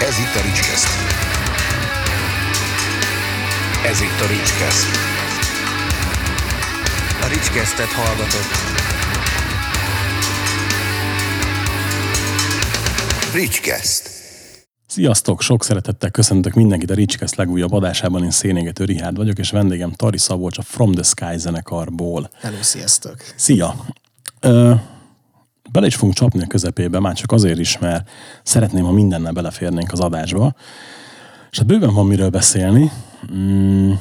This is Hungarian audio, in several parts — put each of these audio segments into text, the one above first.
Ez itt a Ricskeszt. Ez itt a Ricskeszt. A Ricskesztet hallgatott. Ricskeszt. Sziasztok! Sok szeretettel köszöntök mindenkit a Ricskeszt legújabb adásában. Én Szénégető Rihárd vagyok, és vendégem Tari Szabolcs a From the Sky zenekarból. Hello, sziasztok! Szia! Ö, bele is fogunk csapni a közepébe, már csak azért is, mert szeretném, ha mindennel beleférnénk az adásba. És hát bőven van miről beszélni. Mm,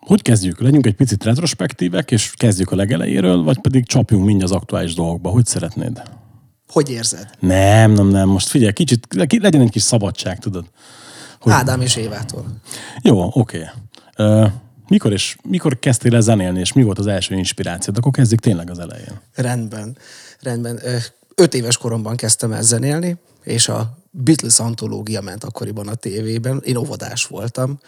hogy kezdjük? Legyünk egy picit retrospektívek, és kezdjük a legelejéről, vagy pedig csapjunk mind az aktuális dolgokba? Hogy szeretnéd? Hogy érzed? Nem, nem, nem. Most figyelj, kicsit, legyen egy kis szabadság, tudod. Hogy... Ádám és Évától. Jó, oké. Okay. Mikor, és, mikor kezdtél el zenélni, és mi volt az első inspirációd? Akkor kezdjük tényleg az elején. Rendben. Rendben. Öt éves koromban kezdtem el zenélni, és a Beatles antológia ment akkoriban a tévében. Én óvodás voltam,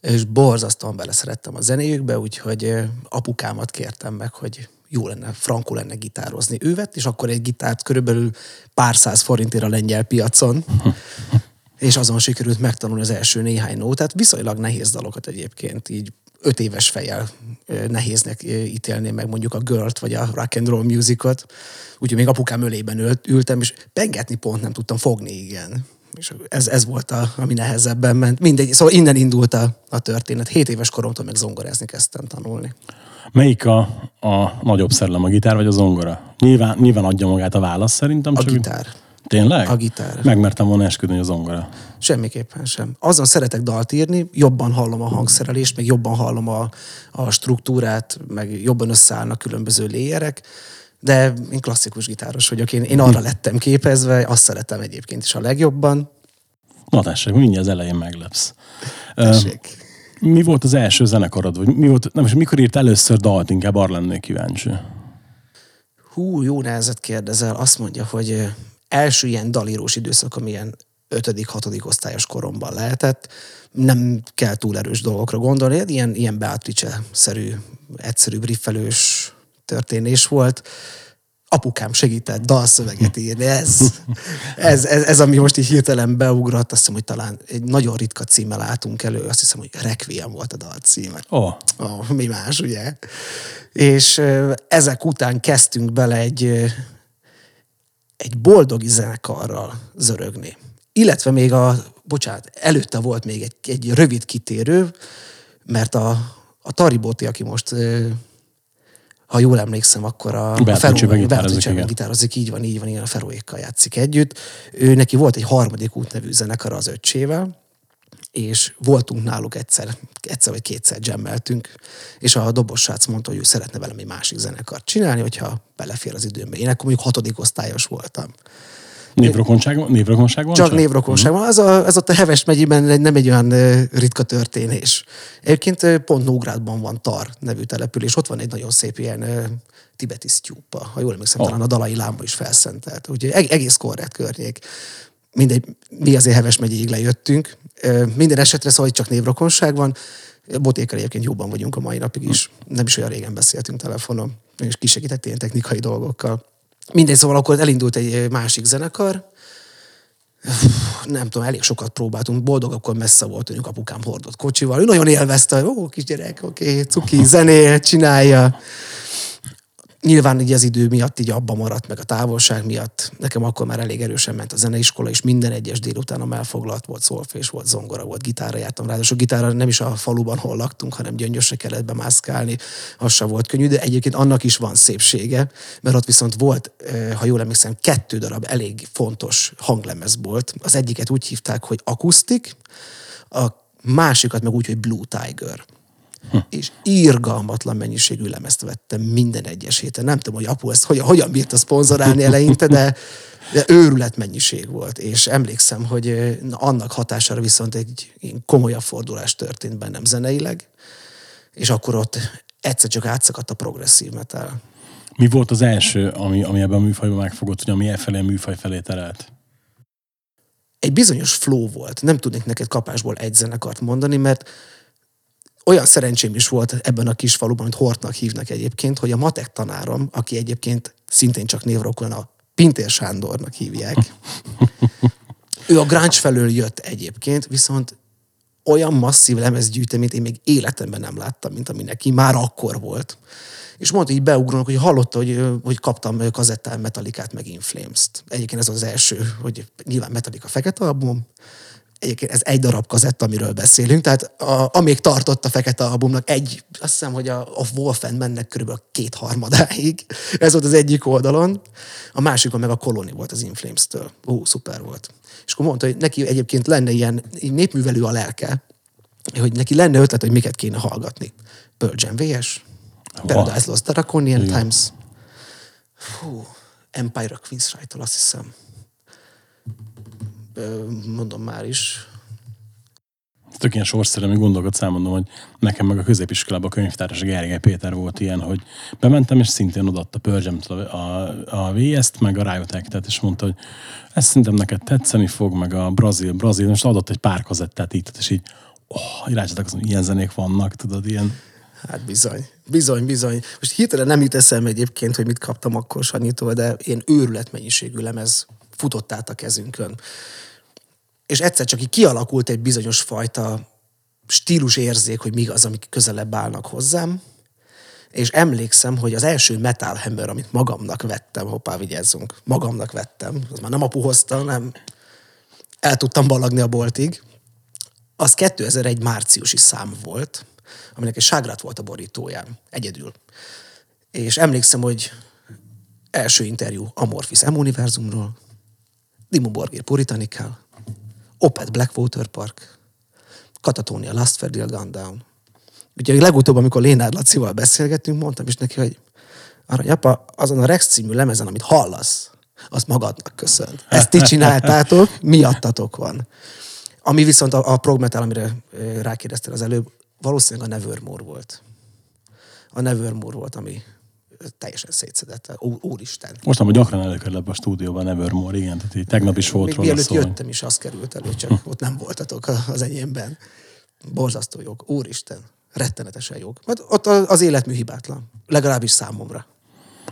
és borzasztóan beleszerettem a zenéjükbe, úgyhogy apukámat kértem meg, hogy jó lenne, frankó lenne gitározni. Ő vett, és akkor egy gitárt körülbelül pár száz forintért a lengyel piacon, és azon sikerült megtanulni az első néhány nótát. Viszonylag nehéz dalokat egyébként, így öt éves fejjel nehéznek ítélni meg mondjuk a Girlt, vagy a Rock and Roll Musicot. Úgyhogy még apukám ölében ült, ültem, és pengetni pont nem tudtam fogni, igen. És ez, ez volt, a, ami nehezebben ment. Mindegy, szóval innen indult a, a történet. Hét éves koromtól meg zongorázni kezdtem tanulni. Melyik a, a nagyobb szerelem, a gitár vagy a zongora? Nyilván, nyilván adja magát a válasz szerintem. A csak gitár. Tényleg? A gitár. Megmertem volna esküdni, hogy a zongora. Semmiképpen sem. Azon szeretek dalt írni, jobban hallom a hangszerelést, meg jobban hallom a, a struktúrát, meg jobban összeállnak különböző léjerek, de én klasszikus gitáros vagyok. Én, én arra lettem képezve, azt szeretem egyébként is a legjobban. Na tessék, mindjárt az elején meglepsz. Tessék. Mi volt az első zenekarod? Vagy mi volt, nem, és mikor írt először dalt? Inkább arra lennék kíváncsi. Hú, jó nehezet kérdezel. Azt mondja, hogy első ilyen dalírós időszak, amilyen ötödik, hatodik osztályos koromban lehetett. Nem kell túl erős dolgokra gondolni. Ilyen, ilyen Beatrice-szerű, egyszerű briffelős történés volt. Apukám segített dalszöveget írni. Ez, ez, ez, ez, ami most így hirtelen beugrott, azt hiszem, hogy talán egy nagyon ritka címmel álltunk elő, azt hiszem, hogy Requiem volt a dal címe. Oh, Oh, mi más, ugye? És ezek után kezdtünk bele egy, egy boldogi zenekarral zörögni. Illetve még a, bocsánat, előtte volt még egy, egy rövid kitérő, mert a, a Taribóti, aki most, ha jól emlékszem, akkor a, a Beatrice-ben gitározik, gitározik, így van, így van, igen, a Feróékkal játszik együtt. Ő neki volt egy harmadik út nevű zenekar az öccsével, és voltunk náluk egyszer, egyszer vagy kétszer jammeltünk, és a dobos srác mondta, hogy ő szeretne velem egy másik zenekart csinálni, hogyha belefér az időmbe. Én akkor mondjuk hatodik osztályos voltam. névrokonság, névrokonság van? Csak névrokonság van. Az, a, az ott a Heves megyében egy- nem egy olyan ritka történés. Egyébként pont Nógrádban van Tar nevű település, ott van egy nagyon szép ilyen tibeti sztyúpa. Ha jól emlékszem, Ó. talán a Dalai Láma is felszentelt. Úgyhogy eg- egész korrekt környék. Mindegy, mi azért Heves megyéig lejöttünk. Minden esetre szóval hogy csak névrokonság van. Botékkal egyébként jóban vagyunk a mai napig is. Nem is olyan régen beszéltünk telefonon, és kisegített ilyen technikai dolgokkal. Mindegy, szóval akkor elindult egy másik zenekar, nem tudom, elég sokat próbáltunk, boldog, akkor messze volt tőlünk, apukám hordott kocsival. Ő nagyon élvezte, hogy ó, kisgyerek, oké, okay, cuki, zenél, csinálja. Nyilván így az idő miatt így abba maradt, meg a távolság miatt. Nekem akkor már elég erősen ment a zeneiskola, és minden egyes délutánom elfoglalt volt, szolfés volt, zongora volt, gitárra jártam. Ráadásul gitárra nem is a faluban, hol laktunk, hanem gyöngyösre kellett bemászkálni. Az sem volt könnyű, de egyébként annak is van szépsége, mert ott viszont volt, eh, ha jól emlékszem, kettő darab elég fontos hanglemez volt. Az egyiket úgy hívták, hogy akusztik, a másikat meg úgy, hogy Blue Tiger. És írgalmatlan mennyiségű lemezt vettem minden egyes héten. Nem tudom, hogy apu ezt hogyan, hogyan bírta szponzorálni eleinte, de, de őrület mennyiség volt. És emlékszem, hogy na, annak hatására viszont egy komolyabb fordulás történt bennem zeneileg, és akkor ott egyszer csak átszakadt a progresszív metal. Mi volt az első, ami, ami ebben a műfajban megfogott, hogy ami elfelé a műfaj felé terelt? egy bizonyos flow volt. Nem tudnék neked kapásból egy zenekart mondani, mert olyan szerencsém is volt ebben a kis faluban, amit Hortnak hívnak egyébként, hogy a matek tanárom, aki egyébként szintén csak névrokon a Pintér Sándornak hívják, Ő a grunge felől jött egyébként, viszont olyan masszív lemezgyűjteményt én még életemben nem láttam, mint ami neki már akkor volt. És mondta, hogy beugrónak, hogy hallotta, hogy, hogy kaptam kazettán Metallicát, meg Inflames-t. Egyébként ez az első, hogy nyilván Metallica fekete album, egyébként ez egy darab kazetta, amiről beszélünk, tehát a, amíg tartott a fekete albumnak egy, azt hiszem, hogy a, a Wolfen mennek körülbelül két harmadáig. Ez volt az egyik oldalon. A másikon meg a Colony volt az Inflames-től. Ó, szuper volt. És akkor mondta, hogy neki egyébként lenne ilyen népművelő a lelke, hogy neki lenne ötlet, hogy miket kéne hallgatni. Pearl Jam VS, Paradise Lost, Draconian. Times, Fú, Empire of Queen's Right-tól azt hiszem. Mondom már is. Tök ilyen sorszerű, ami gondolkodsz, elmondom, hogy nekem meg a középiskolában a könyvtáros Gergely Péter volt ilyen, hogy bementem, és szintén odaadta Pörzsem a, a, a VS-t, meg a Riot Act-et, és mondta, hogy ez szerintem neked tetszeni fog, meg a Brazil, Brazil, és adott egy pár kazettát itt, és így, oh, irányzatok, ilyen zenék vannak, tudod, ilyen. Hát bizony, bizony, bizony. Most hirtelen nem jut eszembe egyébként, hogy mit kaptam akkor Sanyitól, de ilyen őrület mennyiségű lemez futott át a kezünkön. És egyszer csak így kialakult egy bizonyos fajta stílus érzék, hogy mi az, amik közelebb állnak hozzám. És emlékszem, hogy az első Metal Hammer, amit magamnak vettem, hoppá, vigyázzunk, magamnak vettem, az már nem apu hozta, hanem el tudtam balagni a boltig, az 2001 márciusi szám volt, aminek egy ságrát volt a borítóján, egyedül. És emlékszem, hogy első interjú Amorphis M univerzumról, Dimmu Borgir Puritanikkel, Opet Blackwater Park, Katatonia Last Ferdil Gundown. Ugye legutóbb, amikor Lénárd Lacival beszélgettünk, mondtam is neki, hogy arany apa, azon a Rex című lemezen, amit hallasz, az magadnak köszön. Ezt ti csináltátok, miattatok van. Ami viszont a, a prog metal, amire rákérdeztél az előbb, valószínűleg a Nevermore volt. A Nevermore volt, ami teljesen szétszedett. Ó, úristen. Most hogy gyakran előkerül ebbe a stúdióban Nevermore, igen, tehát így tegnap is volt Még róla mielőtt szó. jöttem is, az került elő, csak ott nem voltatok az enyémben. Borzasztó jog. Úristen. Rettenetesen jog. Hát ott az életmű hibátlan. Legalábbis számomra.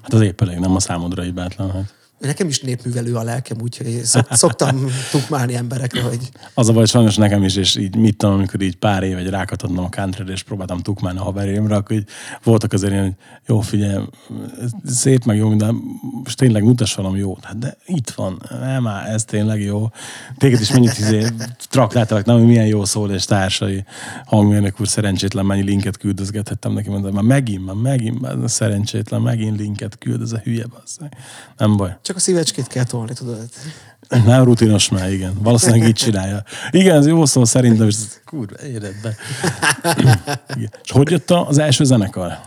Hát az épp elég, nem a számodra hibátlan. Hát. Nekem is népművelő a lelkem, úgyhogy szok, szoktam tukmálni emberekre, hogy Az a baj, sajnos nekem is, és így mit tudom, amikor így pár év egy rákatadnom a country és próbáltam tukmálni a haverjaimra, akkor így voltak azért ilyen, hogy jó, figyelj, szép meg jó, de most tényleg mutass valami jót. Hát de itt van, nem már, ez tényleg jó. Téged is mennyit izé, traktáltalak, nem, hogy milyen jó szól, és társai hangmérnök úr szerencsétlen mennyi linket küldözgethettem neki, mondta, már megint, már megint, már szerencsétlen, megint linket küld, ez a hülye basszeg. Nem baj. Csak a szívecskét kell tolni, tudod? Nem rutinos már, igen. Valószínűleg így csinálja. Igen, ez jó szó szerintem, és kurva, éred be. Igen. És hogy jött az első zenekar?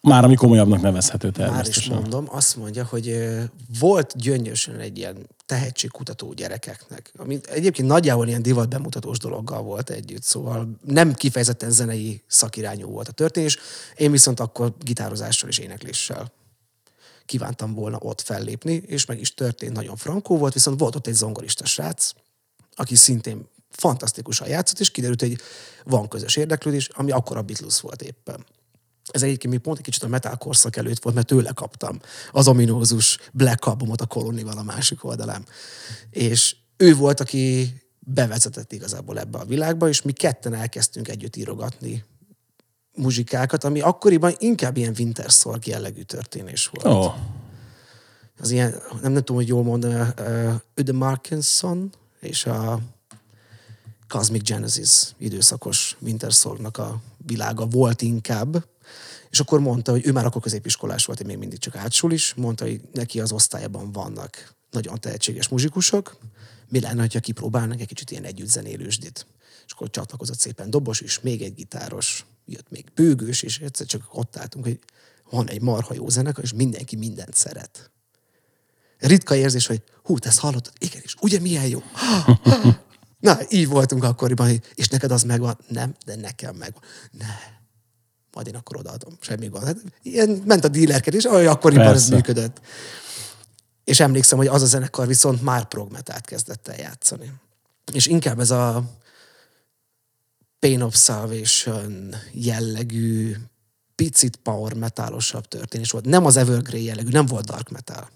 Már ami komolyabbnak nevezhető Már is természetesen. mondom, azt mondja, hogy volt gyöngyösen egy ilyen tehetségkutató gyerekeknek, ami egyébként nagyjából ilyen divat bemutatós dologgal volt együtt, szóval nem kifejezetten zenei szakirányú volt a történés, én viszont akkor gitározással és énekléssel kívántam volna ott fellépni, és meg is történt, nagyon frankó volt, viszont volt ott egy zongorista srác, aki szintén fantasztikusan játszott, és kiderült, hogy van közös érdeklődés, ami akkor a Beatles volt éppen. Ez egyébként még pont egy kicsit a metal korszak előtt volt, mert tőle kaptam az ominózus Black albumot a kolonival a másik oldalán. És ő volt, aki bevezetett igazából ebbe a világba, és mi ketten elkezdtünk együtt írogatni muzsikákat, ami akkoriban inkább ilyen Wintersorg jellegű történés volt. Oh, Az ilyen, nem, nem tudom, hogy jól mondani, uh, Öde Markinson és a Cosmic Genesis időszakos Wintersorgnak a világa volt inkább. És akkor mondta, hogy ő már akkor középiskolás volt, én még mindig csak átsul is, mondta, hogy neki az osztályában vannak nagyon tehetséges muzsikusok, mi lenne, ha kipróbálnak egy kicsit ilyen együttzenélősdit. És akkor csatlakozott szépen dobos is, még egy gitáros, jött még bőgős, és egyszer csak ott álltunk, hogy van egy marha jó zenekar, és mindenki mindent szeret. Ritka érzés, hogy hú, te ezt hallottad? Igen, és ugye milyen jó? Na, így voltunk akkoriban, és neked az megvan? Nem, de nekem megvan. Ne. Majd én akkor odaadom. Semmi gond. Hát, ilyen ment a dílerkedés, olyan akkoriban ez Persze. működött. És emlékszem, hogy az a zenekar viszont már progmetát kezdett el játszani. És inkább ez a Pain of Salvation jellegű, picit power metalosabb történés volt. Nem az Evergrey jellegű, nem volt dark metal.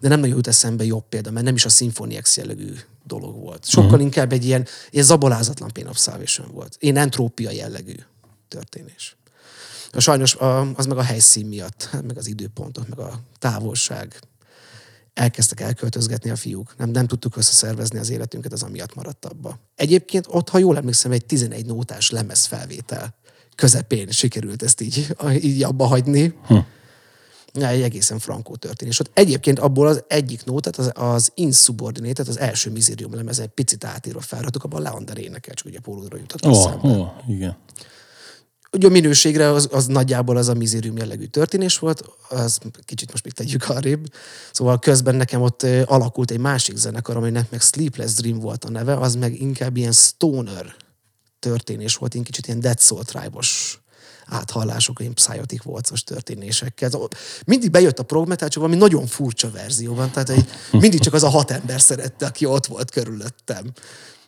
de nem nagyon jut eszembe jobb példa, mert nem is a Symphony X jellegű dolog volt. Sokkal uh-huh. inkább egy ilyen, ilyen zabolázatlan Pain of Salvation volt. Én entrópia jellegű történés. Sajnos az meg a helyszín miatt, hát meg az időpontok, meg a távolság. Elkezdtek elköltözgetni a fiúk. Nem, nem tudtuk összeszervezni az életünket, az amiatt maradt abba. Egyébként ott, ha jól emlékszem, egy 11 nótás lemez felvétel közepén sikerült ezt így, így abba hagyni. Hm. Egy egészen frankó történés. Ott egyébként abból az egyik nótát, az, az Insubordinated, az első mizérium lemez, egy picit átírva felradtuk, abban Leander énekel, csak ugye a pólódra jutott oh, oh, igen. Ugye a minőségre az, az nagyjából az a mizérium jellegű történés volt, az kicsit most még tegyük arrébb. Szóval közben nekem ott alakult egy másik zenekar, aminek meg Sleepless Dream volt a neve, az meg inkább ilyen stoner történés volt, én kicsit ilyen Dead Soul tribe-os áthallások, ilyen Psychotic Waltzos történésekkel. Mindig bejött a prog metal, csak valami nagyon furcsa verzió van, tehát egy, mindig csak az a hat ember szerette, aki ott volt körülöttem.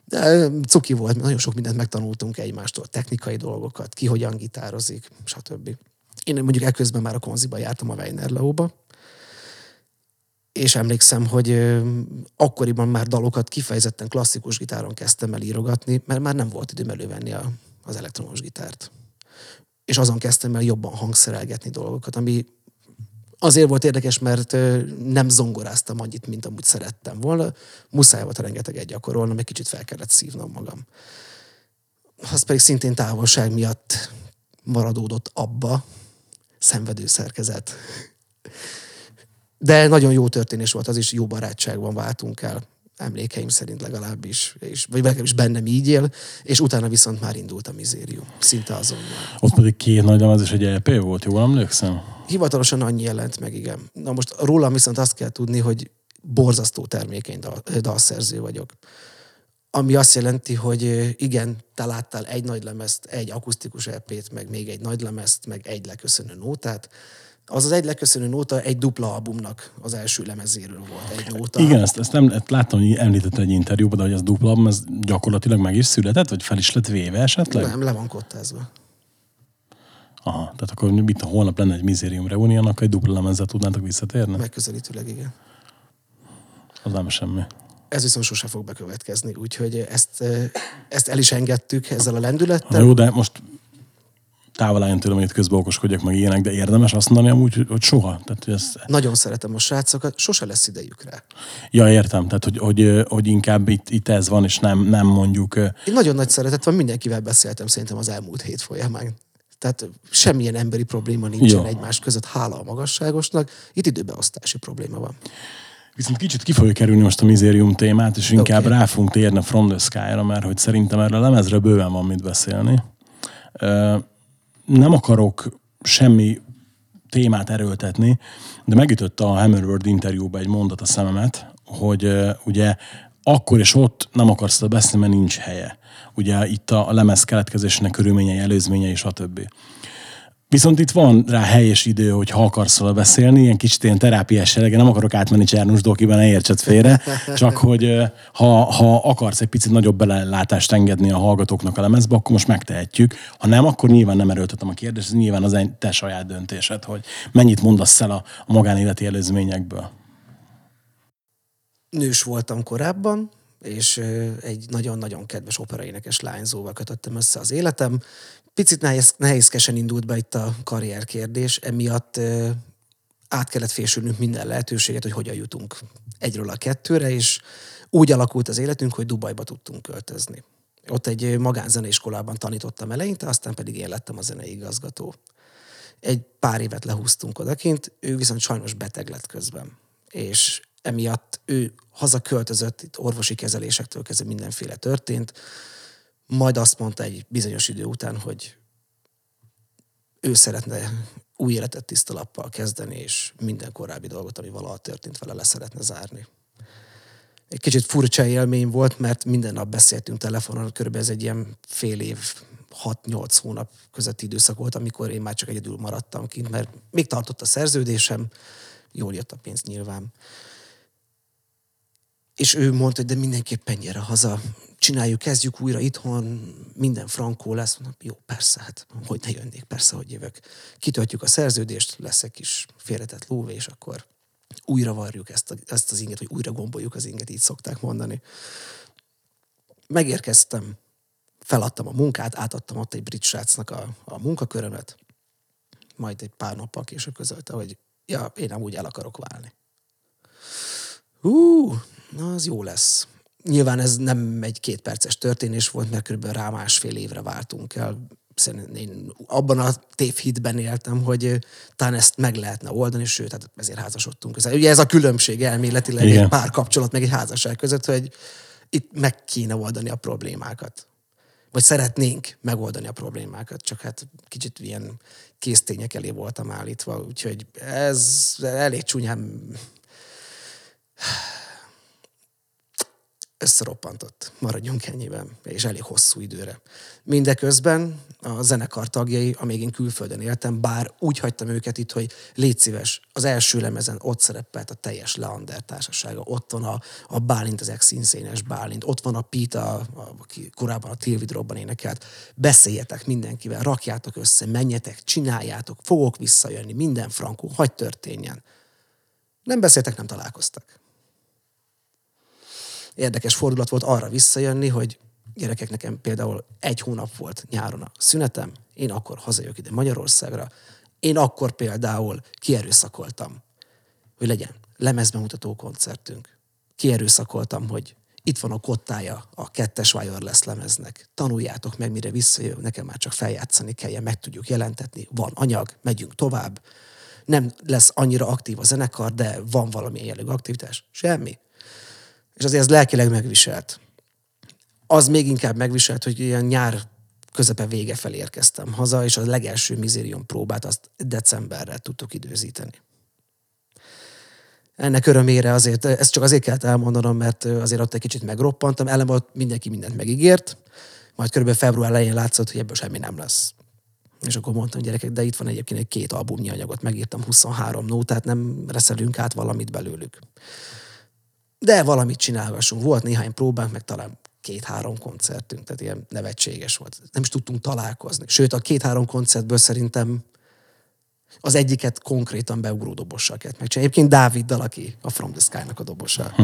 De cuki volt, nagyon sok mindent megtanultunk egymástól, technikai dolgokat, ki hogyan gitározik, stb. Én mondjuk ekközben már a konziba jártam a Weiner Leóba, és emlékszem, hogy akkoriban már dalokat kifejezetten klasszikus gitáron kezdtem el írogatni, mert már nem volt időm elővenni a, az elektromos gitárt. És azon kezdtem el jobban hangszerelgetni dolgokat, ami azért volt érdekes, mert nem zongoráztam annyit, mint amúgy szerettem volna. Muszáj volt rengeteget gyakorolnom, egy kicsit fel kellett szívnom magam. Az pedig szintén távolság miatt maradódott abba, szenvedő szerkezet. De nagyon jó történés volt, az is jó barátságban váltunk el emlékeim szerint legalábbis, és, vagy legalábbis bennem így él, és utána viszont már indult a mizérium, szinte azonnal. Ott pedig két nagy lemez és egy EP volt, jól emlékszem? Hivatalosan annyi jelent meg, igen. Na most rólam viszont azt kell tudni, hogy borzasztó termékeny dal, dalszerző vagyok. Ami azt jelenti, hogy igen, te láttál egy nagy lemezt, egy akusztikus EP-t, meg még egy nagy lemezt, meg egy leköszönő nótát, az az egy leköszönő nóta egy dupla albumnak az első lemezéről volt egy nóta. Igen, ezt, ezt, nem, ezt láttam, hogy említett egy interjúban, de hogy az dupla album, ez gyakorlatilag meg is született, vagy fel is lett véve esetleg? Nem, le van kottázva. Aha, tehát akkor mit, ha holnap lenne egy Miserium Reunion, akkor egy dupla lemezzel tudnátok visszatérni? Megközelítőleg, igen. Az nem semmi. Ez viszont sose fog bekövetkezni, úgyhogy ezt, ezt el is engedtük ezzel a lendülettel. Na jó, de most távol álljon tőlem, hogy közben okoskodjak meg ilyenek, de érdemes azt mondani amúgy, hogy soha. Tehát, hogy ezt... Nagyon szeretem a srácokat, sose lesz idejük rá. Ja, értem. Tehát, hogy, hogy, hogy inkább itt, itt ez van, és nem, nem mondjuk... Én nagyon nagy szeretet van, mindenkivel beszéltem szerintem az elmúlt hét folyamán. Tehát semmilyen emberi probléma nincsen ja. egymás között, hála a magasságosnak. Itt időbeosztási probléma van. Viszont kicsit ki fogja kerülni most a mizérium témát, és inkább okay. rá fogunk térni From the Sky-ra, mert hogy szerintem erre a lemezre bőven van mit beszélni nem akarok semmi témát erőltetni, de megütött a Hammerworld interjúba egy mondat a szememet, hogy ugye akkor és ott nem akarsz beszélni, mert nincs helye. Ugye itt a lemez keletkezésének körülményei, előzményei, stb. Viszont itt van rá helyes idő, hogy ha akarsz vele beszélni, ilyen kicsit ilyen terápiás jelege, nem akarok átmenni Csernus Dokiben, ne értsed félre, csak hogy ha, ha akarsz egy picit nagyobb belelátást engedni a hallgatóknak a lemezbe, akkor most megtehetjük. Ha nem, akkor nyilván nem erőltetem a kérdést, ez nyilván az te saját döntésed, hogy mennyit mondasz el a, a magánéleti előzményekből. Nős voltam korábban, és egy nagyon-nagyon kedves operaénekes lányzóval kötöttem össze az életem. Picit nehéz, nehézkesen indult be itt a karrierkérdés, emiatt át kellett fésülnünk minden lehetőséget, hogy hogyan jutunk egyről a kettőre, és úgy alakult az életünk, hogy Dubajba tudtunk költözni. Ott egy magánzeneiskolában tanítottam eleinte, aztán pedig én lettem a zenei igazgató. Egy pár évet lehúztunk odakint, ő viszont sajnos beteg lett közben. És emiatt ő hazaköltözött, itt orvosi kezelésektől kezdve mindenféle történt, majd azt mondta egy bizonyos idő után, hogy ő szeretne új életet tiszta lappal kezdeni, és minden korábbi dolgot, ami valaha történt vele, le szeretne zárni. Egy kicsit furcsa élmény volt, mert minden nap beszéltünk telefonon, körülbelül ez egy ilyen fél év, 6-8 hónap közötti időszak volt, amikor én már csak egyedül maradtam kint, mert még tartott a szerződésem, jól jött a pénz nyilván. És ő mondta, hogy de mindenképpen gyere haza, csináljuk, kezdjük újra itthon, minden frankó lesz. Mondom, jó, persze, hát hogy ne jönnék, persze, hogy jövök. Kitöltjük a szerződést, lesz egy kis félretett lóvé, és akkor újra varjuk ezt, a, ezt az inget, vagy újra gomboljuk az inget, így szokták mondani. Megérkeztem, feladtam a munkát, átadtam ott egy brit srácnak a, a munkakörömet, majd egy pár nappal később közölte, hogy ja, én amúgy el akarok válni. Hú, na az jó lesz. Nyilván ez nem egy kétperces történés volt, mert kb. rá másfél évre váltunk el. Szerintem én abban a tévhitben éltem, hogy talán ezt meg lehetne oldani, sőt, hát ezért házasodtunk. Ugye ez a különbség elméletileg Igen. egy pár kapcsolat, meg egy házasság között, hogy itt meg kéne oldani a problémákat. Vagy szeretnénk megoldani a problémákat, csak hát kicsit ilyen késztények elé voltam állítva, úgyhogy ez elég csúnyán összeroppantott. Maradjunk ennyiben, és elég hosszú időre. Mindeközben a zenekar tagjai, amíg én külföldön éltem, bár úgy hagytam őket itt, hogy légy szíves, az első lemezen ott szerepelt a teljes Leander társasága, ott van a, a Bálint, az ex Bálint, ott van a Pita, aki korábban a Tilvid Robban énekelt. Beszéljetek mindenkivel, rakjátok össze, menjetek, csináljátok, fogok visszajönni, minden frankó, hagy történjen. Nem beszéltek, nem találkoztak érdekes fordulat volt arra visszajönni, hogy gyerekek, nekem például egy hónap volt nyáron a szünetem, én akkor hazajövök ide Magyarországra, én akkor például kierőszakoltam, hogy legyen lemezbemutató koncertünk. Kierőszakoltam, hogy itt van a kottája a kettes wireless lemeznek. Tanuljátok meg, mire visszajövök, nekem már csak feljátszani kell, meg tudjuk jelentetni, van anyag, megyünk tovább. Nem lesz annyira aktív a zenekar, de van valamilyen jellegű aktivitás. Semmi és azért ez lelkileg megviselt. Az még inkább megviselt, hogy ilyen nyár közepe vége felé érkeztem haza, és a legelső mizérium próbát azt decemberre tudtuk időzíteni. Ennek örömére azért, ezt csak azért kellett elmondanom, mert azért ott egy kicsit megroppantam, ellen volt mindenki mindent megígért, majd körülbelül február elején látszott, hogy ebből semmi nem lesz. És akkor mondtam, gyerekek, de itt van egyébként egy két albumnyi anyagot, megírtam 23 nótát, nem reszelünk át valamit belőlük de valamit csinálgassunk. Volt néhány próbánk, meg talán két-három koncertünk, tehát ilyen nevetséges volt. Nem is tudtunk találkozni. Sőt, a két-három koncertből szerintem az egyiket konkrétan beugró dobossal kellett megcsinálni. Egyébként Dáviddal, aki a From the Sky-nak a dobosa. Hm.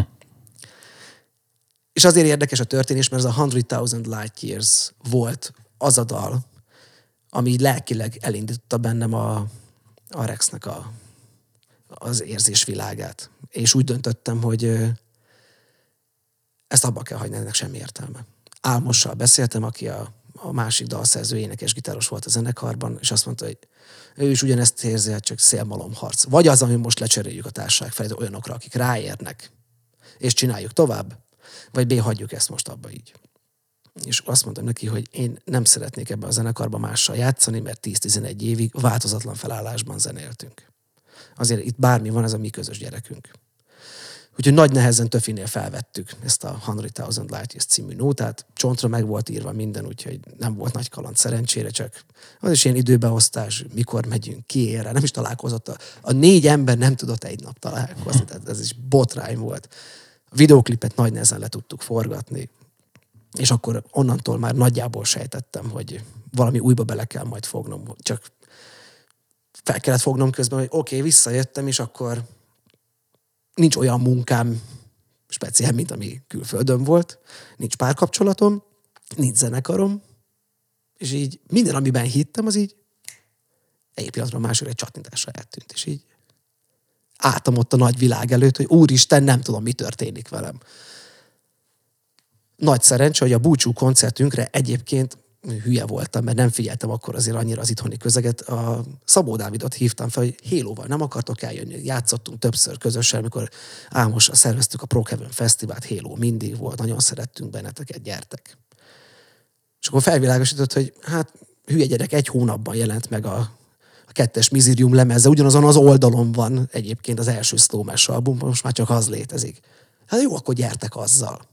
És azért érdekes a történés, mert ez a 100,000 Light Years volt az a dal, ami így lelkileg elindította bennem a, a Rexnek a, az érzésvilágát. És úgy döntöttem, hogy ezt abba kell hagyni, ennek semmi értelme. Álmossal beszéltem, aki a, a másik dalszerző énekes gitáros volt a zenekarban, és azt mondta, hogy ő is ugyanezt érzi, hát csak szélmalom harc. Vagy az, ami most lecseréljük a társaság felé olyanokra, akik ráérnek, és csináljuk tovább, vagy B, hagyjuk ezt most abba így. És azt mondtam neki, hogy én nem szeretnék ebbe a zenekarba mással játszani, mert 10-11 évig változatlan felállásban zenéltünk. Azért itt bármi van, ez a mi közös gyerekünk. Úgyhogy nagy nehezen Töfinél felvettük ezt a 100,000 Light Years című nótát. Csontra meg volt írva minden, úgyhogy nem volt nagy kaland szerencsére, csak az is ilyen időbeosztás, mikor megyünk ki erre, nem is találkozott. A, a négy ember nem tudott egy nap találkozni, tehát ez is botrány volt. A videoklipet nagy nehezen le tudtuk forgatni, és akkor onnantól már nagyjából sejtettem, hogy valami újba bele kell majd fognom, csak fel kellett fognom közben, hogy oké, okay, visszajöttem, és akkor nincs olyan munkám speciál, mint ami külföldön volt, nincs párkapcsolatom, nincs zenekarom, és így minden, amiben hittem, az így egy pillanatra másokra egy csatintásra eltűnt, és így álltam ott a nagy világ előtt, hogy úristen, nem tudom, mi történik velem. Nagy szerencsé, hogy a búcsú koncertünkre egyébként hülye voltam, mert nem figyeltem akkor azért annyira az itthoni közeget. A Szabó Dávidot hívtam fel, hogy Hélóval nem akartok eljönni. Játszottunk többször közösen, amikor Ámosra szerveztük a Pro Kevin Fesztivált, Héló mindig volt, nagyon szerettünk benneteket, gyertek. És akkor felvilágosított, hogy hát hülye gyerek, egy hónapban jelent meg a, a kettes Mizirium lemeze, ugyanazon az oldalon van egyébként az első Slow album, most már csak az létezik. Hát jó, akkor gyertek azzal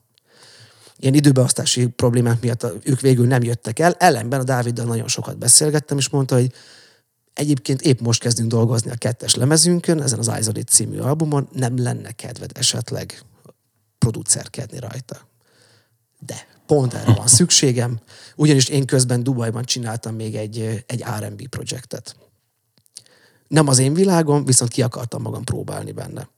ilyen időbeosztási problémák miatt ők végül nem jöttek el. Ellenben a Dáviddal nagyon sokat beszélgettem, és mondta, hogy egyébként épp most kezdünk dolgozni a kettes lemezünkön, ezen az Isolate című albumon, nem lenne kedved esetleg producerkedni rajta. De pont erre van szükségem, ugyanis én közben Dubajban csináltam még egy, egy R&B projektet. Nem az én világom, viszont ki akartam magam próbálni benne.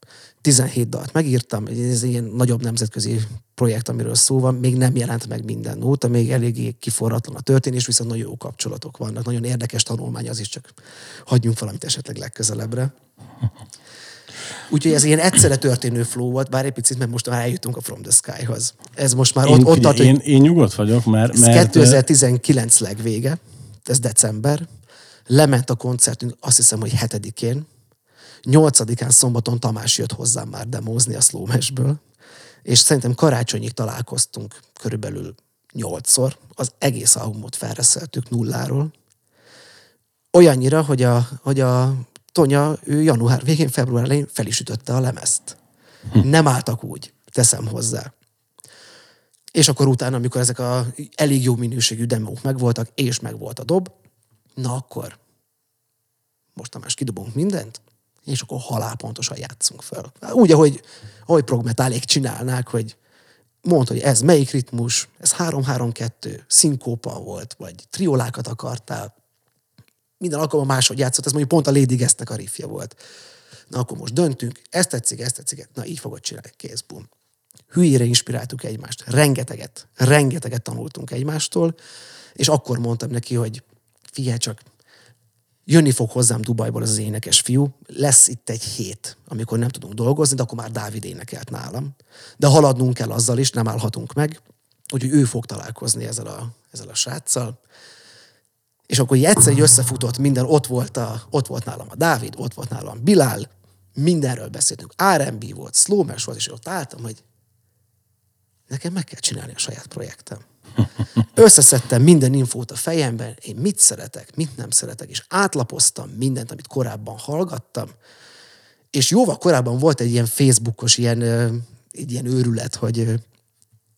17 dalt megírtam, ez ilyen nagyobb nemzetközi projekt, amiről szó van, még nem jelent meg minden nóta, még eléggé kiforratlan a történés, viszont nagyon jó kapcsolatok vannak, nagyon érdekes tanulmány az is, csak hagyjunk valamit esetleg legközelebbre. Úgyhogy ez ilyen egyszerre történő flow volt, bár egy picit, mert most már eljutunk a From the Sky-hoz. Ez most már Én, ott, ott hogy én, én nyugodt vagyok, mert... ez mert 2019 legvége, ez december. Lement a koncertünk, azt hiszem, hogy hetedikén. Nyolcadikán szombaton Tamás jött hozzám már demózni a Slowmashből, és szerintem karácsonyig találkoztunk körülbelül nyolcszor. Az egész albumot felreszeltük nulláról. Olyannyira, hogy a, hogy a Tonya ő január végén, február elején fel is ütötte a lemezt. Nem álltak úgy, teszem hozzá. És akkor utána, amikor ezek a elég jó minőségű demók megvoltak, és megvolt a dob, na akkor most Tamás kidobunk mindent, és akkor halálpontosan játszunk fel. Úgy, ahogy, ahogy progmetálék csinálnák, hogy mondta, hogy ez melyik ritmus, ez 3-3-2, szinkópa volt, vagy triolákat akartál, minden alkalommal máshogy játszott, ez mondjuk pont a Lady Guest-nek a riffje volt. Na akkor most döntünk, ezt tetszik, ezt tetszik, na így fogod csinálni, kész, bum. Hülyére inspiráltuk egymást, rengeteget, rengeteget tanultunk egymástól, és akkor mondtam neki, hogy figyelj csak, jönni fog hozzám Dubajból az, énekes fiú, lesz itt egy hét, amikor nem tudunk dolgozni, de akkor már Dávid énekelt nálam. De haladnunk kell azzal is, nem állhatunk meg, úgyhogy ő fog találkozni ezzel a, ezzel a sráccal. És akkor egyszer így összefutott minden, ott volt, a, ott volt nálam a Dávid, ott volt nálam Bilál, mindenről beszéltünk. R&B volt, slowmes volt, és ott álltam, hogy nekem meg kell csinálni a saját projektem. Összeszedtem minden infót a fejemben, én mit szeretek, mit nem szeretek, és átlapoztam mindent, amit korábban hallgattam, és jóval korábban volt egy ilyen Facebookos ilyen, egy ilyen őrület, hogy ö,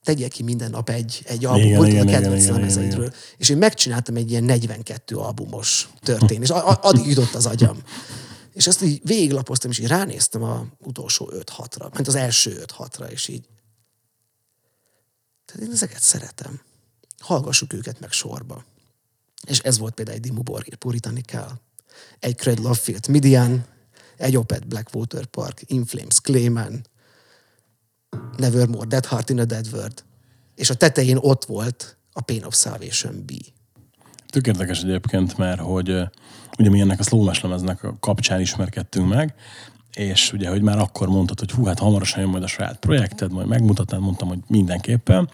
tegyél ki minden nap egy, egy albumot igen, a kedvenc lemezeidről. És én megcsináltam egy ilyen 42 albumos a- Addig jutott az agyam. És azt így végiglapoztam, és így ránéztem a utolsó 5-6-ra, ment az első 5-6-ra, és így tehát én ezeket szeretem. Hallgassuk őket meg sorba. És ez volt például egy Dimmu Borgir Puritanikál, egy Craig Lovefield Midian, egy Opet Blackwater Park, In Flames Clayman, Nevermore, Dead Heart in a Dead World. És a tetején ott volt a Pain of Salvation B. Tök érdekes egyébként, mert hogy ugye mi ennek a szlómes lemeznek a kapcsán ismerkedtünk meg, és ugye, hogy már akkor mondtad, hogy hú, hát hamarosan jön majd a saját projekted, majd megmutatnád, mondtam, hogy mindenképpen.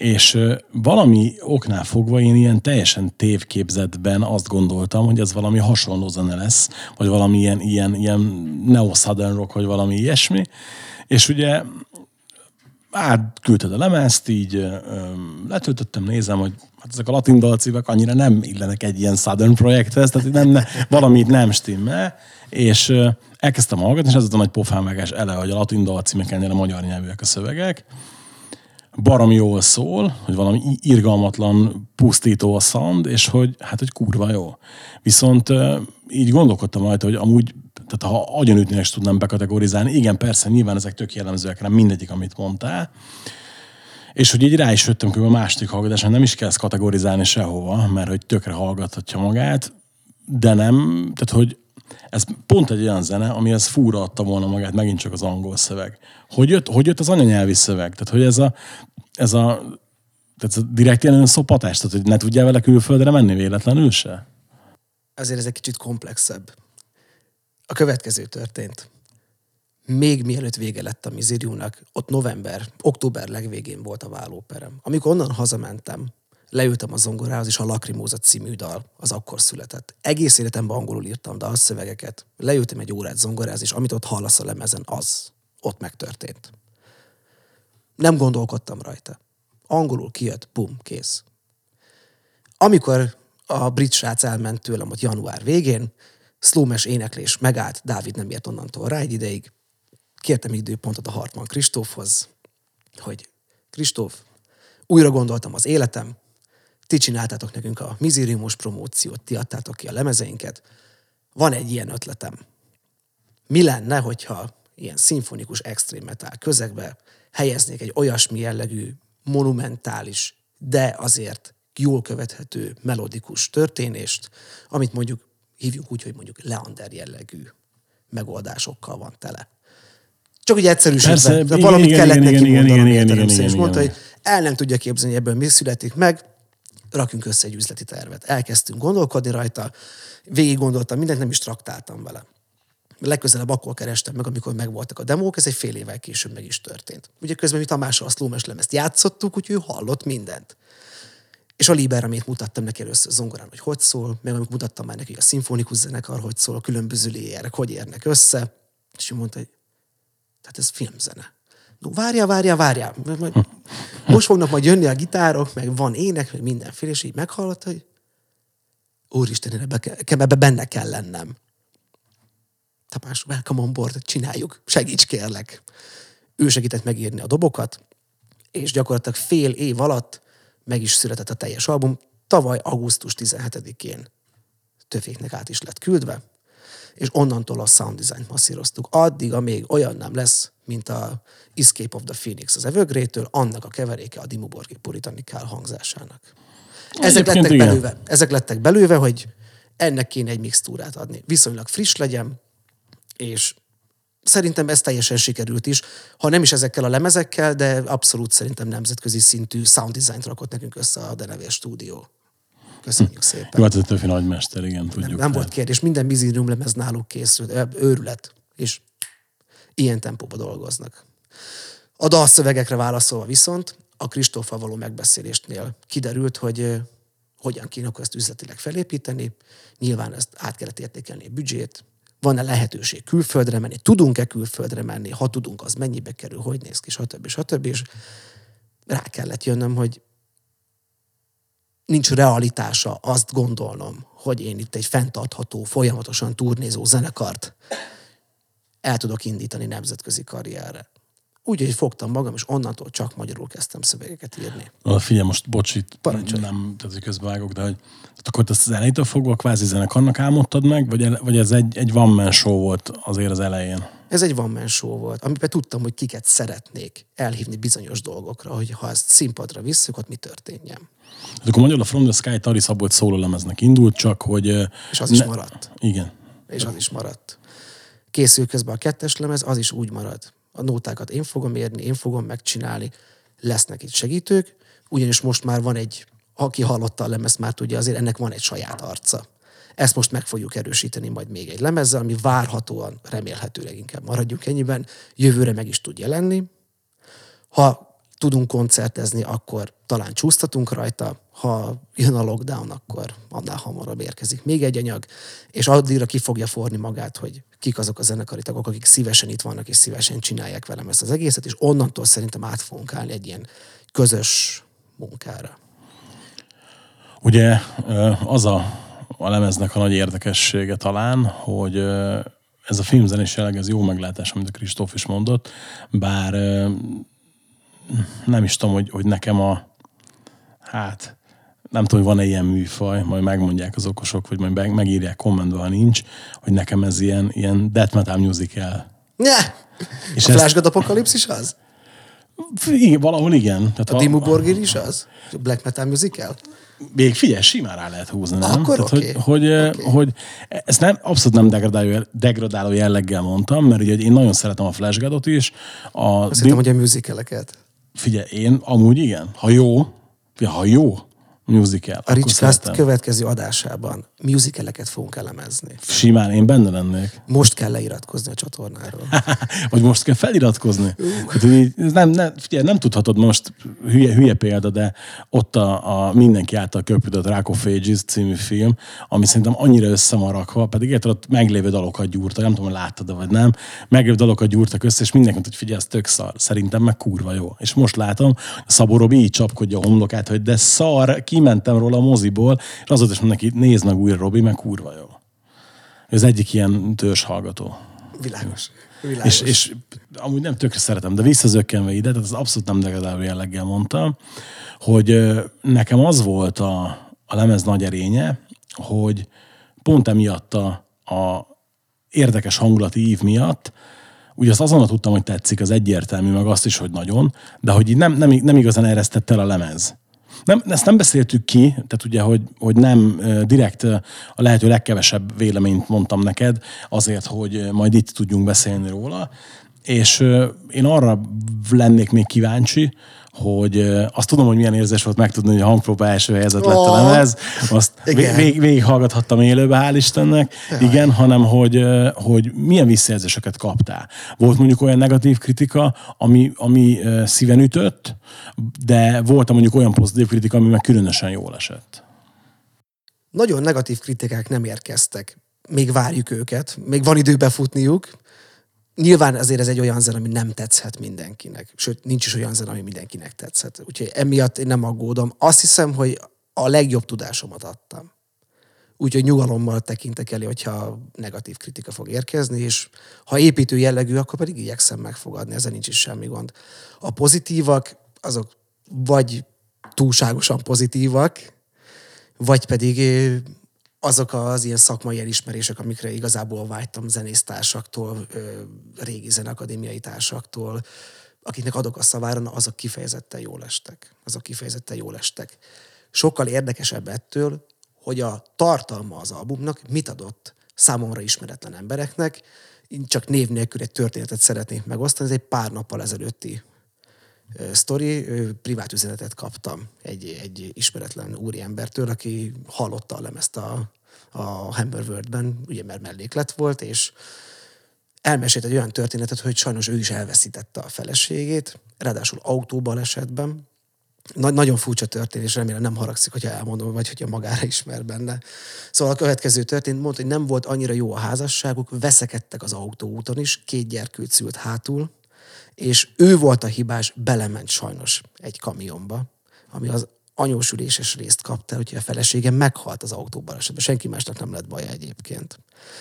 És valami oknál fogva én ilyen teljesen tévképzetben azt gondoltam, hogy ez valami hasonló zene lesz, vagy valami ilyen, ilyen, ilyen neo-southern rock, vagy valami ilyesmi. És ugye átküldted a lemezt, így ö, letöltöttem, nézem, hogy hát ezek a latin dalcímek annyira nem illenek egy ilyen Southern projekthez, tehát nem, ne, valamit nem stimmel, és ö, elkezdtem hallgatni, és ez az a nagy pofámvágás ele, hogy a latin dalcímek ennél a magyar nyelvűek a szövegek, baromi jól szól, hogy valami irgalmatlan, pusztító a sound, és hogy hát, hogy kurva jó. Viszont így gondolkodtam rajta, hogy amúgy, tehát ha agyonütni is tudnám bekategorizálni, igen, persze, nyilván ezek tök jellemzőek rám, mindegyik, amit mondtál, és hogy így rá is jöttem hogy a második hallgatáson nem is kell ezt kategorizálni sehova, mert hogy tökre hallgathatja magát, de nem, tehát hogy ez pont egy olyan zene, amihez fúra adta volna magát megint csak az angol szöveg. Hogy jött, hogy jött az anyanyelvi szöveg? Tehát, hogy ez a, ez a, tehát a direkt ilyen szopatás, tehát, hogy ne tudjál vele külföldre menni véletlenül se? Azért ez egy kicsit komplexebb. A következő történt. Még mielőtt vége lett a Miziriumnak, ott november, október legvégén volt a vállóperem. Amikor onnan hazamentem, leültem a zongorához, és a Lakrimóza című dal az akkor született. Egész életemben angolul írtam dalszövegeket. Leültem egy órát zongorázni, és amit ott hallasz a lemezen, az ott megtörtént. Nem gondolkodtam rajta. Angolul kijött, bum, kész. Amikor a brit srác elment tőlem ott január végén, szlómes éneklés megállt, Dávid nem ért onnantól rá egy ideig, kértem időpontot a Hartman Kristófhoz, hogy Kristóf, újra gondoltam az életem, ti csináltátok nekünk a mizériumos promóciót, ti adtátok ki a lemezeinket, van egy ilyen ötletem. Mi lenne, hogyha ilyen szimfonikus extrém metal közegbe helyeznék egy olyasmi jellegű, monumentális, de azért jól követhető melodikus történést, amit mondjuk hívjuk úgy, hogy mondjuk Leander jellegű megoldásokkal van tele. Csak ugye egyszerűsítve, Persze, de igen, valamit igen, kellett igen, neki igen, mondanom igen, igen, értelemszerűen, igen, és igen, mondta, igen. hogy el nem tudja képzelni, hogy ebből mi születik meg, rakjunk össze egy üzleti tervet. Elkezdtünk gondolkodni rajta, végig gondoltam, mindent nem is traktáltam vele. Legközelebb akkor kerestem meg, amikor megvoltak a demók, ez egy fél évvel később meg is történt. Ugye közben mi Tamással a Slómes lemezt játszottuk, úgyhogy ő hallott mindent. És a Liber, amit mutattam neki először zongorán, hogy hogy szól, meg amit mutattam már neki, hogy a szimfonikus zenekar, hogy szól, a különböző léjerek, hogy érnek össze. És ő mondta, hogy tehát ez filmzene. No, várjál, várjál, várjál. Most fognak majd jönni a gitárok, meg van ének, meg mindenféle, és így meghallotta, hogy úristen, ebbe, ebbe benne kell lennem. Tapás, welcome on board, csináljuk, segíts kérlek. Ő segített megírni a dobokat, és gyakorlatilag fél év alatt meg is született a teljes album. Tavaly augusztus 17-én tövéknek át is lett küldve, és onnantól a sound design masszíroztuk. Addig, amíg olyan nem lesz, mint a Escape of the Phoenix az Evergrey-től, annak a keveréke a Dimmu Borgir Puritanikál hangzásának. Ezek Egyébként lettek, belőve, ezek lettek belőve, hogy ennek kéne egy mixtúrát adni. Viszonylag friss legyen, és szerintem ez teljesen sikerült is. Ha nem is ezekkel a lemezekkel, de abszolút szerintem nemzetközi szintű sound design rakott nekünk össze a Denevér stúdió. Köszönjük szépen. Jó, hát ez egy töfi nagymester, igen, Nem, tudjuk. nem volt tehát. kérdés, minden Busy Room lemez náluk készült, őrület, és ilyen tempóban dolgoznak. A dalszövegekre válaszolva viszont a Kristóffal való megbeszélésnél kiderült, hogy hogyan kéne ezt üzletileg felépíteni. Nyilván ezt át kellett értékelni a büdzsét, van-e lehetőség külföldre menni, tudunk-e külföldre menni, ha tudunk, az mennyibe kerül, hogy néz ki, stb. stb. És rá kellett jönnöm, hogy nincs realitása azt gondolnom, hogy én itt egy fenntartható, folyamatosan turnézó zenekart el tudok indítani nemzetközi karrierre. Úgyhogy fogtam magam, és onnantól csak magyarul kezdtem szövegeket írni. Na, figyelj, most bocs, itt Parancsolj. nem, tehát közbevágok, de hogy tehát akkor ezt az elejétől fogva kvázi zenekarnak álmodtad meg, vagy, ele- vagy ez egy, egy one man show volt azért az elején? Ez egy one man show volt, amiben tudtam, hogy kiket szeretnék elhívni bizonyos dolgokra, hogy ha ezt színpadra visszük, ott mi történjen. Hát akkor magyarul a From the Sky Tari Szabolcs szólólemeznek indult, csak hogy... És az is maradt. Igen. és az is maradt. Készül közben a kettes lemez, az is úgy marad. A nótákat én fogom érni, én fogom megcsinálni, lesznek itt segítők, ugyanis most már van egy, aki hallotta a lemez, már tudja, azért ennek van egy saját arca. Ezt most meg fogjuk erősíteni majd még egy lemezzel, ami várhatóan, remélhetőleg inkább maradjunk ennyiben, jövőre meg is tud jelenni. Ha tudunk koncertezni, akkor talán csúsztatunk rajta, ha jön a lockdown, akkor annál hamarabb érkezik még egy anyag, és addigra ki fogja forni magát, hogy kik azok a zenekari tagok, akik szívesen itt vannak, és szívesen csinálják velem ezt az egészet, és onnantól szerintem át fogunk állni egy ilyen közös munkára. Ugye az a, a lemeznek a nagy érdekessége talán, hogy ez a filmzenés jelleg, ez jó meglátás, amit a Kristóf is mondott, bár nem is tudom, hogy, hogy nekem a hát nem tudom, hogy van-e ilyen műfaj, majd megmondják az okosok, vagy majd meg- megírják kommentbe, ha nincs, hogy nekem ez ilyen, ilyen death metal musical. Ne! És a Flash God Apocalypse is az? Igen, valahol igen. Tehát A Dimmu Borgir is az? A Black Metal Musical? Még figyelj, simán rá lehet húzni, nem? Akkor Tehát, oké. hogy, hogy, Oké. hogy ezt nem, abszolút nem degradáló, degradáló jelleggel mondtam, mert ugye én nagyon szeretem a Flash God-ot is. A Azt hittem, hogy a musicaleket. Figyelj, én amúgy igen, ha jó, figyelj, ha jó musical, A Ricskast következő adásában musicaleket fogunk elemezni. Simán, én benne lennék. Most kell leiratkozni a csatornáról. Vagy most kell feliratkozni. Hát, nem, nem, figyelj, nem tudhatod most, hülye, hülye példa, de ott a, a mindenki által of Ages című film, ami szerintem annyira össze van rakva, pedig érted, ott meglévő dalokat gyúrtak, nem tudom, hogy láttad vagy nem, meglévő dalokat gyúrtak össze, és mindenki hogy figyelj, ez tök szar. Szerintem meg kurva jó. És most látom, Szabó Robi így csapkodja a homlokát, hogy de szar, kimentem róla a moziból, és azóta is mondom neki, nézd meg újra, Robi, meg kurva jó. Az egyik ilyen törzs hallgató. Világos. Világos. És, és amúgy nem tökre szeretem, de visszazökkenve ide, tehát az abszolút nem degradáló jelleggel mondtam, hogy nekem az volt a, a lemez nagy erénye, hogy pont emiatt a, a érdekes hangulati ív miatt, ugye azt azonnal tudtam, hogy tetszik, az egyértelmű, meg azt is, hogy nagyon, de hogy így nem, nem, nem igazán eresztett el a lemez. Nem, ezt nem beszéltük ki, tehát ugye, hogy, hogy nem direkt a lehető legkevesebb véleményt mondtam neked, azért, hogy majd itt tudjunk beszélni róla. És én arra lennék még kíváncsi, hogy azt tudom, hogy milyen érzés volt megtudni, hogy a hangpróba első helyzet lett a lemez. Azt igen. vég, végighallgathattam élőbe, hál' Istennek. Igen, hanem hogy, hogy milyen visszajelzéseket kaptál. Volt mondjuk olyan negatív kritika, ami, ami szíven ütött, de volt mondjuk olyan pozitív kritika, ami meg különösen jól esett. Nagyon negatív kritikák nem érkeztek. Még várjuk őket, még van idő befutniuk. Nyilván azért ez egy olyan zene, ami nem tetszhet mindenkinek. Sőt, nincs is olyan zene, ami mindenkinek tetszhet. Úgyhogy emiatt én nem aggódom. Azt hiszem, hogy a legjobb tudásomat adtam. Úgyhogy nyugalommal tekintek elé, hogyha negatív kritika fog érkezni, és ha építő jellegű, akkor pedig igyekszem megfogadni, ezzel nincs is semmi gond. A pozitívak, azok vagy túlságosan pozitívak, vagy pedig ö, azok az ilyen szakmai elismerések, amikre igazából vágytam zenésztársaktól, régi zenakadémiai társaktól, akiknek adok a szavára, na, azok kifejezetten jól estek. Azok kifejezetten jól estek. Sokkal érdekesebb ettől, hogy a tartalma az albumnak mit adott számomra ismeretlen embereknek. Én csak név nélkül egy történetet szeretnék megosztani. Ez egy pár nappal ezelőtti sztori, privát üzenetet kaptam egy, egy ismeretlen úriembertől, aki hallotta a lemezt a, a Hammer World-ben, ugye mert melléklet volt, és elmesélt egy olyan történetet, hogy sajnos ő is elveszítette a feleségét, ráadásul autóbalesetben. Nagy, nagyon furcsa történés, remélem nem haragszik, hogyha elmondom, vagy hogyha magára ismer benne. Szóval a következő történt, mondta, hogy nem volt annyira jó a házasságuk, veszekedtek az autóúton is, két gyerkőt szült hátul, és ő volt a hibás, belement sajnos egy kamionba, ami az anyósüléses részt kapta, hogy a felesége meghalt az autóban esetben. Senki másnak nem lett baja egyébként.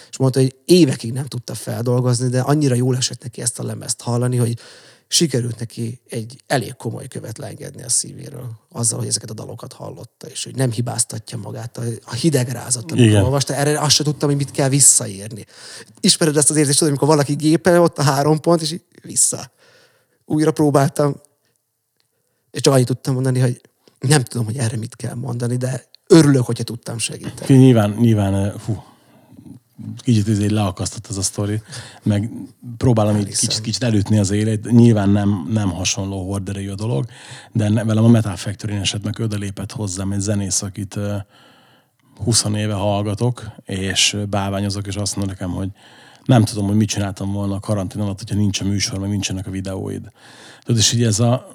És mondta, hogy évekig nem tudta feldolgozni, de annyira jól esett neki ezt a lemezt hallani, hogy sikerült neki egy elég komoly követ leengedni a szívéről, azzal, hogy ezeket a dalokat hallotta, és hogy nem hibáztatja magát. A- A hideg rázott, amikor Igen. olvasta, erre azt sem tudtam, hogy mit kell visszaírni. Ismered ezt az érzést, tudod, amikor valaki gépel, ott a három pont, és így vissza. Újra próbáltam, és csak annyit tudtam mondani, hogy nem tudom, hogy erre mit kell mondani, de örülök, hogyha tudtam segíteni. Nyilván, nyilván, eh, fú, kicsit ezért leakasztott ez a sztori, meg próbálom így Elhiszem. kicsit, kicsit elütni az élet. Nyilván nem, nem hasonló horderejű a dolog, de ne, velem a Metal factory esetben oda lépett hozzám egy zenész, akit eh, 20 éve hallgatok, és bálványozok, és azt mondja nekem, hogy nem tudom, hogy mit csináltam volna a karantén alatt, hogyha nincs a műsor, meg nincsenek a videóid. Tudod, és így ez a,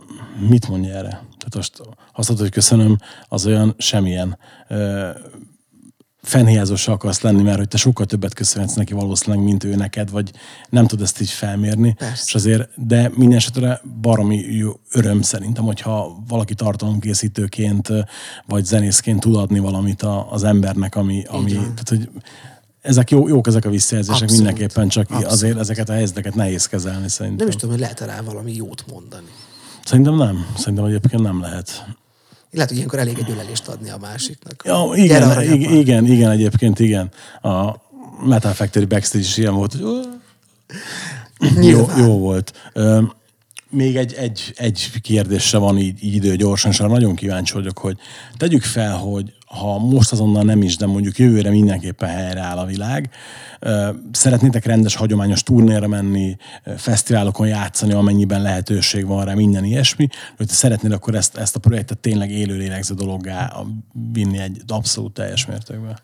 mit mondja erre? Tehát most azt mondod, hogy köszönöm, az olyan semmilyen ö, fennhiányzó se akarsz lenni, mert hogy te sokkal többet köszönhetsz neki valószínűleg, mint ő neked, vagy nem tud ezt így felmérni. Persze. És azért, de minden esetre baromi jó öröm szerintem, hogyha valaki tartalomkészítőként, vagy zenészként tud adni valamit a, az embernek, ami, ami tehát, hogy ezek jó, jók ezek a visszajelzések Abszolút. mindenképpen, csak Abszolút. azért ezeket a helyzeteket nehéz kezelni szerintem. Nem is tudom, hogy lehet rá valami jót mondani. Szerintem nem. Szerintem egyébként nem lehet. Lehet, hogy ilyenkor elég egy ölelést adni a másiknak. Ja, igen, aranyapám. igen, igen, igen, egyébként igen. A Metal Factory backstage is ilyen volt, hogy jó, jó volt. Még egy, egy, egy kérdésre van így, így idő gyorsan, és arra nagyon kíváncsi vagyok, hogy tegyük fel, hogy ha most azonnal nem is, de mondjuk jövőre mindenképpen helyreáll a világ, szeretnétek rendes, hagyományos turnéra menni, fesztiválokon játszani, amennyiben lehetőség van rá, minden ilyesmi, hogy te szeretnéd akkor ezt, ezt a projektet tényleg élő lélegző dologgá vinni egy abszolút teljes mértékben.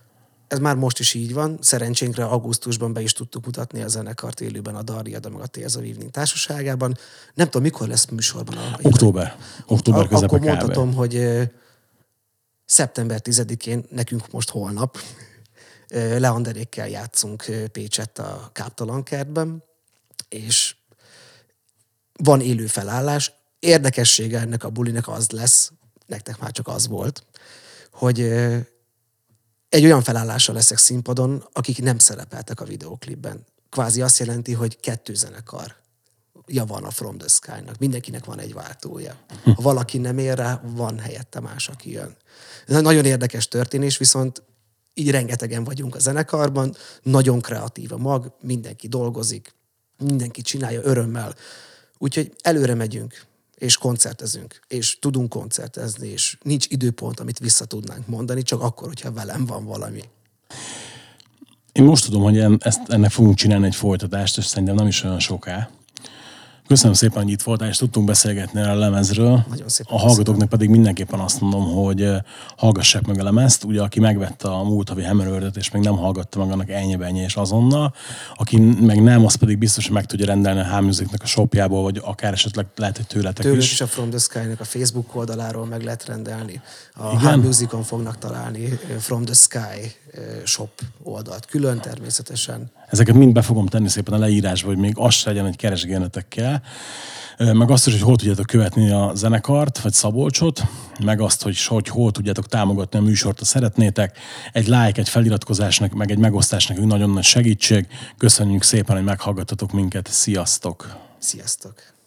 Ez már most is így van. Szerencsénkre augusztusban be is tudtuk mutatni a zenekart élőben a Darriada meg a Tears of Evening társaságában. Nem tudom, mikor lesz műsorban. A, Október. Október közepe Akkor mondhatom, hogy szeptember 10-én, nekünk most holnap, Leanderékkel játszunk ö, Pécsett a Káptalan kertben, és van élő felállás. Érdekessége ennek a bulinek az lesz, nektek már csak az volt, hogy egy olyan felállással leszek színpadon, akik nem szerepeltek a videóklipben. Kvázi azt jelenti, hogy kettő zenekar ja van a From the Sky-nak. Mindenkinek van egy váltója. Ha valaki nem ér rá, van helyette más, aki jön. Ez egy nagyon érdekes történés, viszont így rengetegen vagyunk a zenekarban, nagyon kreatív a mag, mindenki dolgozik, mindenki csinálja örömmel. Úgyhogy előre megyünk, és koncertezünk, és tudunk koncertezni, és nincs időpont, amit vissza tudnánk mondani, csak akkor, hogyha velem van valami. Én most tudom, hogy en- ezt, ennek fogunk csinálni egy folytatást, és szerintem nem is olyan soká. Köszönöm szépen, hogy itt voltál, és tudtunk beszélgetni a lemezről. Nagyon szépen a hallgatóknak pedig mindenképpen azt mondom, hogy eh, hallgassák meg a lemezt. Ugye, aki megvette a múlt havi Hammerworld-et, és még nem hallgatta meg annak ennyi és azonnal, aki meg nem, az pedig biztos, hogy meg tudja rendelni a H-Musicnek a shopjából, vagy akár esetleg lehet, hogy tőletek Tőlük is. is a From the Sky-nak a Facebook oldaláról meg lehet rendelni. A Igen? H fognak találni ö, From the Sky ö, shop oldalt. Külön természetesen. Ezeket mind be fogom tenni szépen a leírásba, hogy még az se legyen, hogy keresgélnetek kell. Ö, Meg azt is, hogy hol tudjátok követni a zenekart, vagy Szabolcsot, meg azt, hogy, hogy hol tudjátok támogatni a műsort, ha szeretnétek. Egy like, egy feliratkozásnak, meg egy megosztásnak nagyon nagy segítség. Köszönjük szépen, hogy meghallgattatok minket. Sziasztok! Sziasztok!